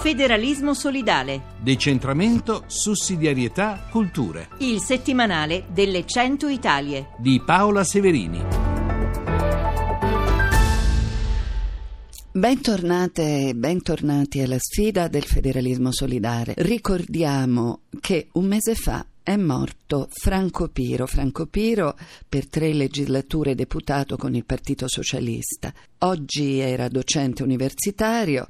Federalismo solidale. Decentramento, sussidiarietà, culture. Il settimanale delle 100 Italie. Di Paola Severini. Bentornate e bentornati alla sfida del federalismo solidale. Ricordiamo che un mese fa è morto Franco Piro. Franco Piro per tre legislature deputato con il Partito Socialista. Oggi era docente universitario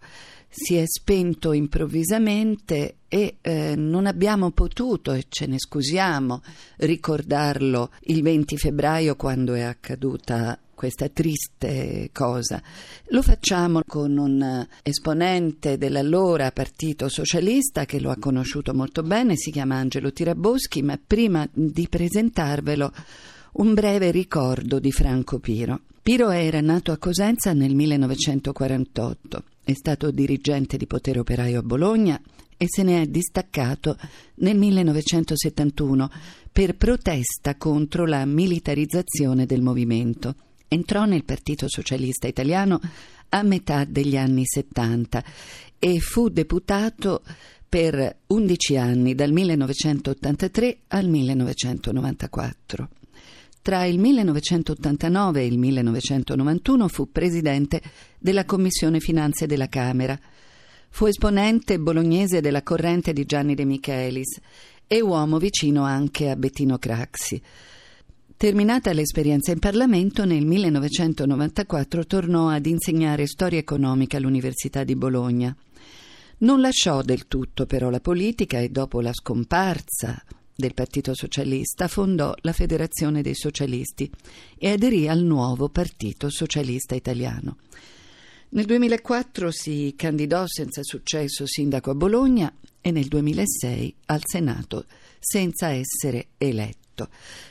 si è spento improvvisamente e eh, non abbiamo potuto, e ce ne scusiamo, ricordarlo il 20 febbraio quando è accaduta questa triste cosa. Lo facciamo con un esponente dell'allora Partito Socialista che lo ha conosciuto molto bene, si chiama Angelo Tiraboschi, ma prima di presentarvelo un breve ricordo di Franco Piro. Piro era nato a Cosenza nel 1948, è stato dirigente di Potere Operaio a Bologna e se ne è distaccato nel 1971 per protesta contro la militarizzazione del movimento. Entrò nel Partito Socialista Italiano a metà degli anni 70 e fu deputato per 11 anni, dal 1983 al 1994. Tra il 1989 e il 1991 fu presidente della Commissione Finanze della Camera. Fu esponente bolognese della corrente di Gianni De Michelis e uomo vicino anche a Bettino Craxi. Terminata l'esperienza in Parlamento, nel 1994 tornò ad insegnare storia economica all'Università di Bologna. Non lasciò del tutto però la politica e dopo la scomparsa del Partito Socialista fondò la Federazione dei Socialisti e aderì al nuovo Partito Socialista Italiano. Nel 2004 si candidò senza successo sindaco a Bologna e nel 2006 al Senato senza essere eletto.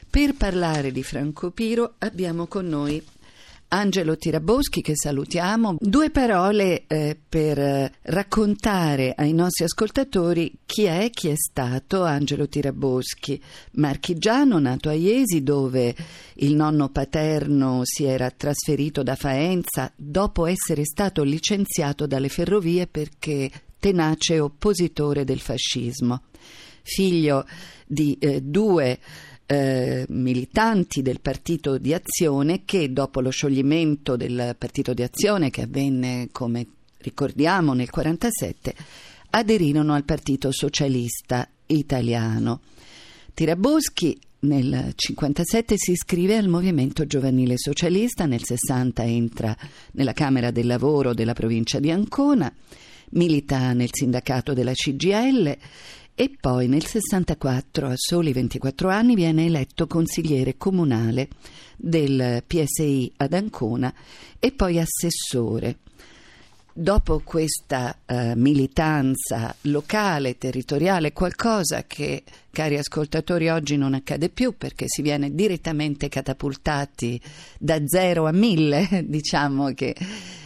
Per parlare di Franco Piro abbiamo con noi Angelo Tiraboschi che salutiamo. Due parole eh, per eh, raccontare ai nostri ascoltatori chi è, chi è stato Angelo Tiraboschi. Marchigiano, nato a Iesi dove il nonno paterno si era trasferito da Faenza dopo essere stato licenziato dalle ferrovie perché tenace oppositore del fascismo. Figlio di eh, due eh, militanti del Partito di Azione che dopo lo scioglimento del Partito di Azione che avvenne come ricordiamo nel 1947 aderirono al Partito Socialista Italiano. Tiraboschi nel 1957 si iscrive al Movimento Giovanile Socialista, nel 60 entra nella Camera del Lavoro della provincia di Ancona, milita nel sindacato della CGL e poi nel 64, a soli 24 anni, viene eletto consigliere comunale del PSI ad Ancona e poi assessore. Dopo questa uh, militanza locale, territoriale, qualcosa che, cari ascoltatori, oggi non accade più perché si viene direttamente catapultati da zero a mille, diciamo che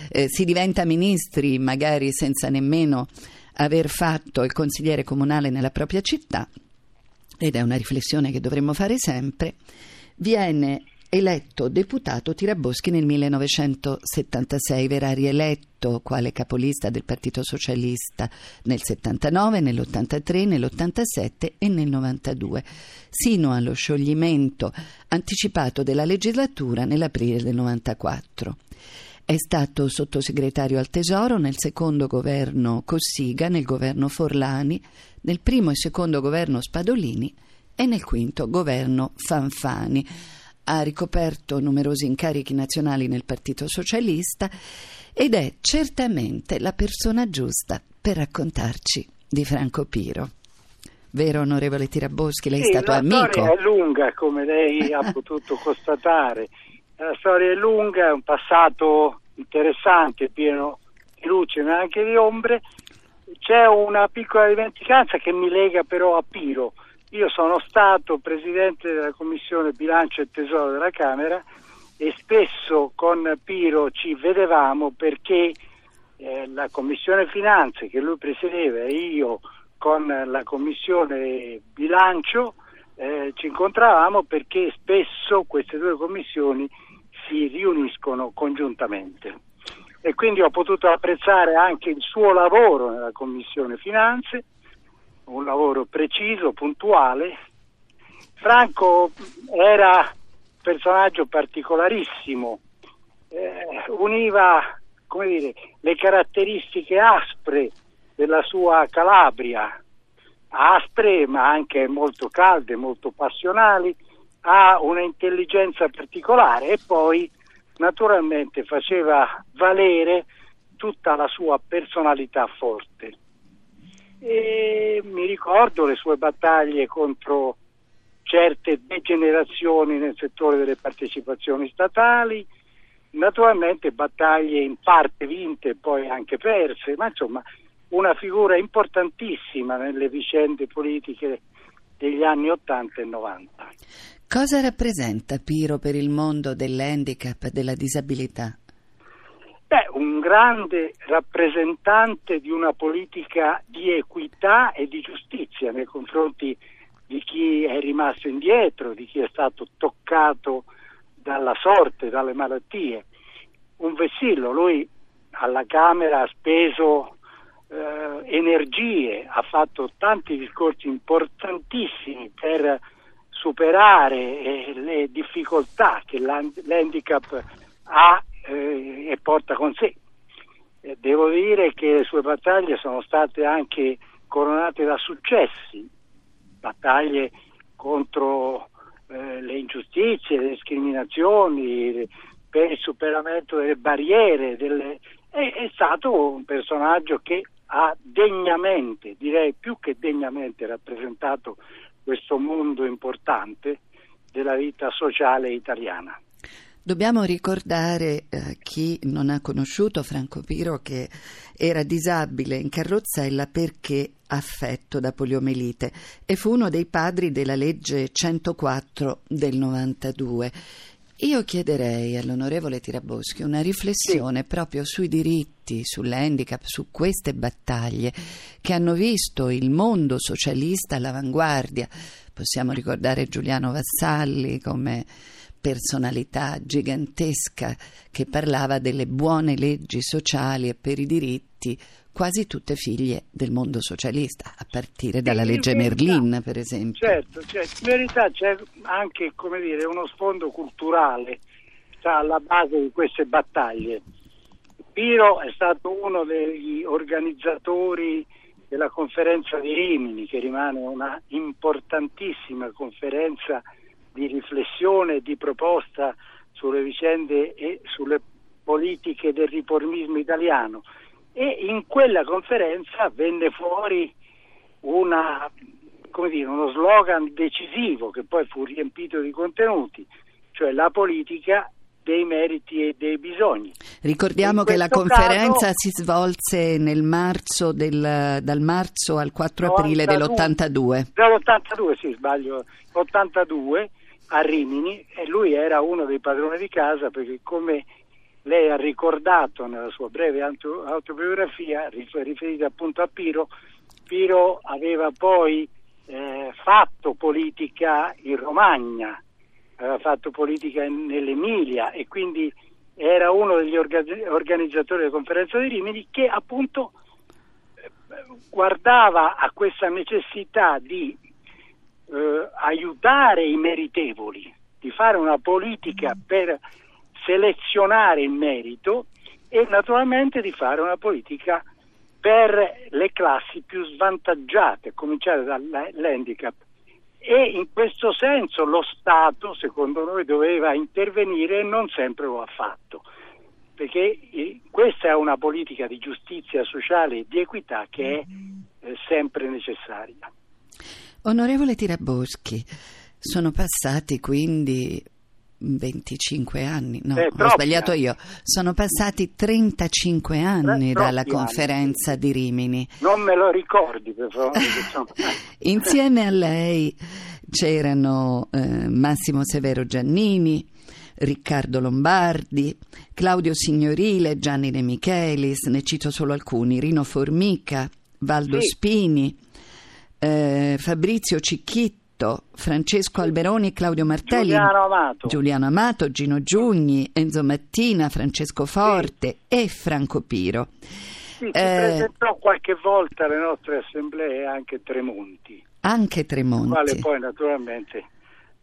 eh, si diventa ministri magari senza nemmeno aver fatto il consigliere comunale nella propria città, ed è una riflessione che dovremmo fare sempre, viene eletto deputato Tiraboschi nel 1976, verrà rieletto quale capolista del Partito Socialista nel 79, nell'83, nell'87 e nel 92, sino allo scioglimento anticipato della legislatura nell'aprile del 94. È stato sottosegretario al Tesoro nel secondo governo Cossiga, nel governo Forlani, nel primo e secondo governo Spadolini e nel quinto governo Fanfani. Ha ricoperto numerosi incarichi nazionali nel Partito Socialista ed è certamente la persona giusta per raccontarci di Franco Piro. Vero onorevole Tiraboschi, lei sì, è stato amico? La storia è lunga, come lei ha potuto constatare. La storia è lunga, è un passato interessante, pieno di luce ma anche di ombre. C'è una piccola dimenticanza che mi lega però a Piro. Io sono stato presidente della Commissione Bilancio e Tesoro della Camera e spesso con Piro ci vedevamo perché eh, la Commissione Finanze che lui presiedeva e io con la Commissione Bilancio eh, ci incontravamo perché spesso queste due commissioni si riuniscono congiuntamente. e quindi ho potuto apprezzare anche il suo lavoro nella Commissione Finanze, un lavoro preciso, puntuale. Franco era un personaggio particolarissimo, eh, univa dire, le caratteristiche aspre della sua Calabria, aspre ma anche molto calde, molto passionali, ha un'intelligenza particolare e poi naturalmente faceva valere tutta la sua personalità forte. E mi ricordo le sue battaglie contro certe degenerazioni nel settore delle partecipazioni statali, naturalmente battaglie in parte vinte e poi anche perse, ma insomma una figura importantissima nelle vicende politiche degli anni 80 e 90. Cosa rappresenta Piro per il mondo dell'handicap e della disabilità? Beh, un grande rappresentante di una politica di equità e di giustizia nei confronti di chi è rimasto indietro, di chi è stato toccato dalla sorte, dalle malattie. Un vessillo, lui alla Camera ha speso eh, energie, ha fatto tanti discorsi importantissimi per superare eh, le difficoltà che l'handicap ha eh, e porta con sé. Eh, devo dire che le sue battaglie sono state anche coronate da successi, battaglie contro le ingiustizie, le discriminazioni, per il superamento delle barriere, delle... È, è stato un personaggio che ha degnamente, direi più che degnamente rappresentato questo mondo importante della vita sociale italiana. Dobbiamo ricordare eh, chi non ha conosciuto Franco Piro che era disabile in carrozzella perché affetto da poliomelite e fu uno dei padri della legge 104 del 92. Io chiederei all'onorevole Tiraboschi una riflessione sì. proprio sui diritti, sull'handicap, su queste battaglie che hanno visto il mondo socialista all'avanguardia. Possiamo ricordare Giuliano Vassalli come personalità gigantesca che parlava delle buone leggi sociali e per i diritti, quasi tutte figlie del mondo socialista, a partire dalla legge Merlin, per esempio. Certo, certo. in verità c'è anche come dire, uno sfondo culturale alla base di queste battaglie. Piro è stato uno degli organizzatori della conferenza di Rimini, che rimane una importantissima conferenza di riflessione di proposta sulle vicende e sulle politiche del riformismo italiano e in quella conferenza venne fuori una, dire, uno slogan decisivo che poi fu riempito di contenuti, cioè la politica dei meriti e dei bisogni. Ricordiamo che la conferenza caso, si svolse nel marzo del, dal marzo al 4 aprile dell'82. Dell'82, sì, sbaglio, 82 a Rimini e lui era uno dei padroni di casa perché come lei ha ricordato nella sua breve autobiografia riferita appunto a Piro, Piro aveva poi eh, fatto politica in Romagna, aveva fatto politica in, nell'Emilia e quindi era uno degli organizzatori della conferenza di Rimini che appunto eh, guardava a questa necessità di eh, aiutare i meritevoli, di fare una politica per selezionare il merito e naturalmente di fare una politica per le classi più svantaggiate, a cominciare dall'handicap. E in questo senso lo Stato, secondo noi, doveva intervenire e non sempre lo ha fatto, perché eh, questa è una politica di giustizia sociale e di equità che è eh, sempre necessaria. Onorevole Tiraboschi, sono passati quindi 25 anni, no, eh, ho sbagliato io, sono passati 35 anni eh, dalla conferenza anni. di Rimini. Non me lo ricordi per favore. Insieme a lei c'erano eh, Massimo Severo Giannini, Riccardo Lombardi, Claudio Signorile, Gianni De Michelis, ne cito solo alcuni, Rino Formica, Valdo sì. Spini, eh, Fabrizio Cicchitto, Francesco Alberoni, Claudio Martelli, Giuliano Amato. Giuliano Amato, Gino Giugni, Enzo Mattina, Francesco Forte e Franco Piro. Sì, si Eh, presentò qualche volta alle nostre assemblee anche Tremonti, anche il quale Tremonti. poi naturalmente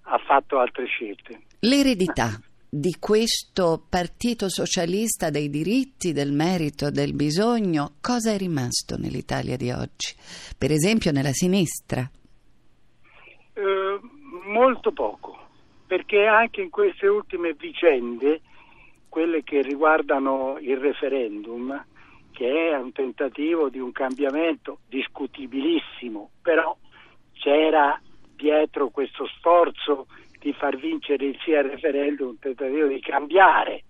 ha fatto altre scelte. L'eredità di questo partito socialista dei diritti, del merito, del bisogno, cosa è rimasto nell'Italia di oggi? Per esempio nella sinistra. Eh, molto poco, perché anche in queste ultime vicende, quelle che riguardano il referendum, che è un tentativo di un cambiamento discutibilissimo, però c'era dietro questo sforzo di far vincere il sì referendum un tentativo di cambiare.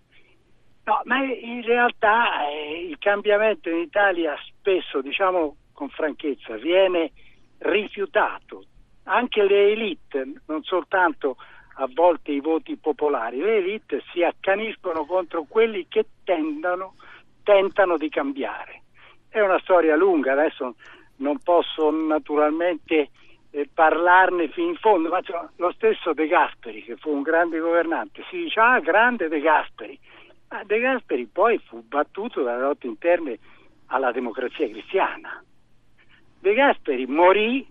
No, ma in realtà eh, il cambiamento in Italia spesso, diciamo con franchezza, viene rifiutato. Anche le elite, non soltanto a volte i voti popolari, le elite si accaniscono contro quelli che tentano, tentano di cambiare. È una storia lunga, adesso non posso naturalmente eh, parlarne fino in fondo, ma cioè, lo stesso De Gasperi, che fu un grande governante, si dice ah grande De Gasperi, ma De Gasperi poi fu battuto dalle lotte interne alla democrazia cristiana. De Gasperi morì,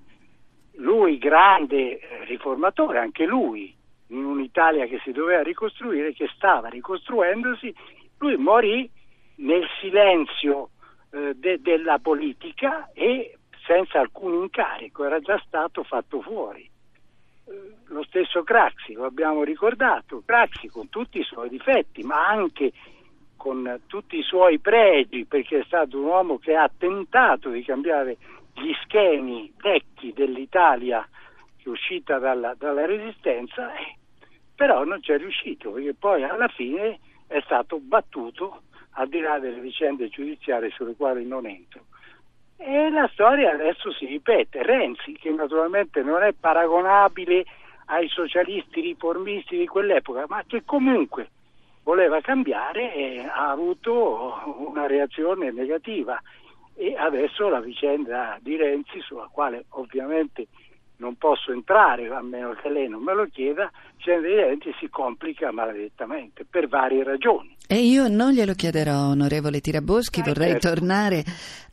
lui grande eh, riformatore, anche lui, in un'Italia che si doveva ricostruire, che stava ricostruendosi, lui morì nel silenzio eh, de- della politica e senza alcun incarico, era già stato fatto fuori. Eh, Lo stesso Craxi, lo abbiamo ricordato, Craxi con tutti i suoi difetti, ma anche con tutti i suoi pregi, perché è stato un uomo che ha tentato di cambiare gli schemi vecchi dell'Italia che è uscita dalla, dalla resistenza, eh, però non c'è riuscito, perché poi alla fine è stato battuto al di là delle vicende giudiziarie sulle quali non entro. E la storia adesso si ripete. Renzi, che naturalmente non è paragonabile ai socialisti riformisti di quell'epoca, ma che comunque voleva cambiare, e ha avuto una reazione negativa. E adesso la vicenda di Renzi, sulla quale ovviamente non posso entrare, a meno che lei non me lo chieda, vicenda di Renzi si complica maledettamente per varie ragioni. E io non glielo chiederò, onorevole Tiraboschi, Eh, vorrei certo. tornare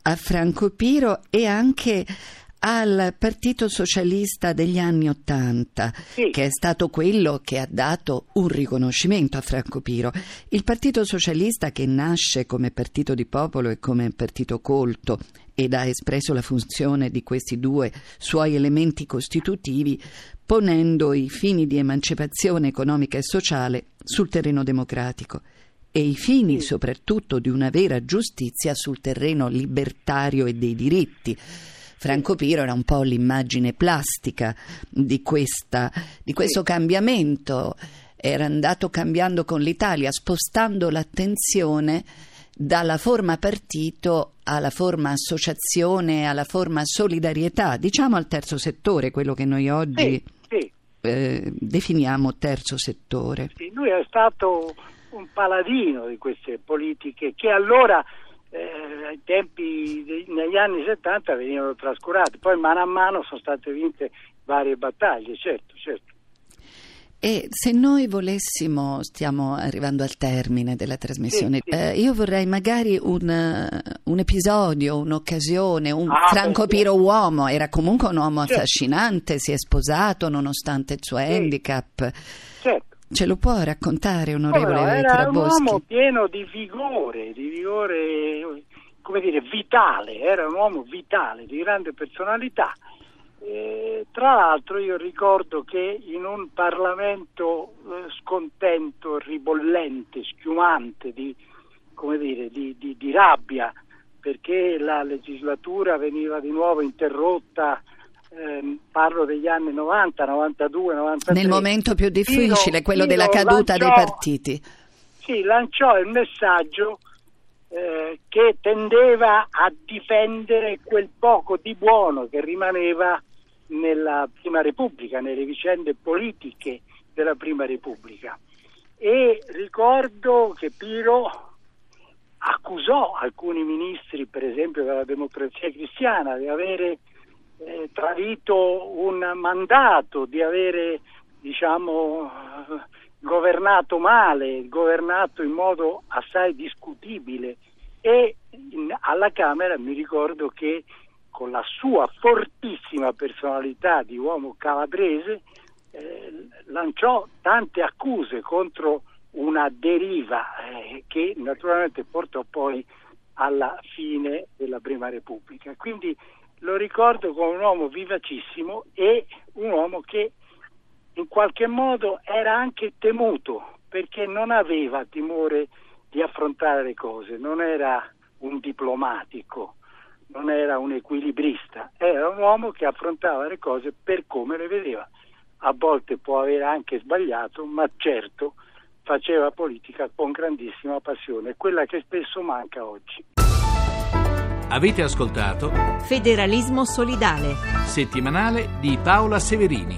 a Franco Piro e anche al Partito Socialista degli anni Ottanta, Sì. che è stato quello che ha dato un riconoscimento a Franco Piro. Il Partito Socialista che nasce come partito di popolo e come partito colto ed ha espresso la funzione di questi due suoi elementi costitutivi, ponendo i fini di emancipazione economica e sociale sul terreno democratico e i fini soprattutto di una vera giustizia sul terreno libertario e dei diritti. Franco Piro era un po' l'immagine plastica di, questa, di questo cambiamento, era andato cambiando con l'Italia, spostando l'attenzione dalla forma partito alla forma associazione, alla forma solidarietà, diciamo al terzo settore, quello che noi oggi Sì, sì, eh, definiamo terzo settore. sì, lui è stato un paladino di queste politiche che allora eh, ai tempi negli anni 70 venivano trascurate, poi mano a mano sono state vinte varie battaglie, certo, certo. E se noi volessimo, stiamo arrivando al termine della trasmissione, Sì, sì. eh, io vorrei magari un, eh, un episodio, un'occasione, un Ah, Franco Piro uomo, era comunque un uomo Certo. affascinante, si è sposato nonostante il suo Sì. handicap. certo. Ce lo può raccontare, onorevole no, era un Tiraboschi? uomo pieno di vigore, di vigore, come dire, vitale, era un uomo vitale, di grande personalità. Eh, tra l'altro io ricordo che in un Parlamento eh, scontento, ribollente, schiumante di, come dire, di, di- di rabbia, perché la legislatura veniva di nuovo interrotta, ehm, parlo degli anni 90, 92, 93. Nel momento più difficile, Pino- quello della Pino caduta dei lanciò- partiti. sì, lanciò il messaggio eh, che tendeva a difendere quel poco di buono che rimaneva nella Prima Repubblica, nelle vicende politiche della Prima Repubblica. E ricordo che Piro accusò alcuni ministri, per esempio della democrazia cristiana, di avere eh, tradito un mandato, di avere diciamo, governato male, governato in modo assai discutibile e in, alla Camera mi ricordo che con la sua fortissima personalità di uomo calabrese eh, lanciò tante accuse contro una deriva eh, che naturalmente portò poi alla fine della Prima Repubblica. Quindi lo ricordo come un uomo vivacissimo e un uomo che in qualche modo era anche temuto perché non aveva timore di affrontare le cose, non era un diplomatico, non era un equilibrista, era un uomo che affrontava le cose per come le vedeva. A volte può aver anche sbagliato, ma certo faceva politica con grandissima passione, quella che spesso manca oggi. Avete ascoltato Federalismo solidale. settimanale di Paola Severini.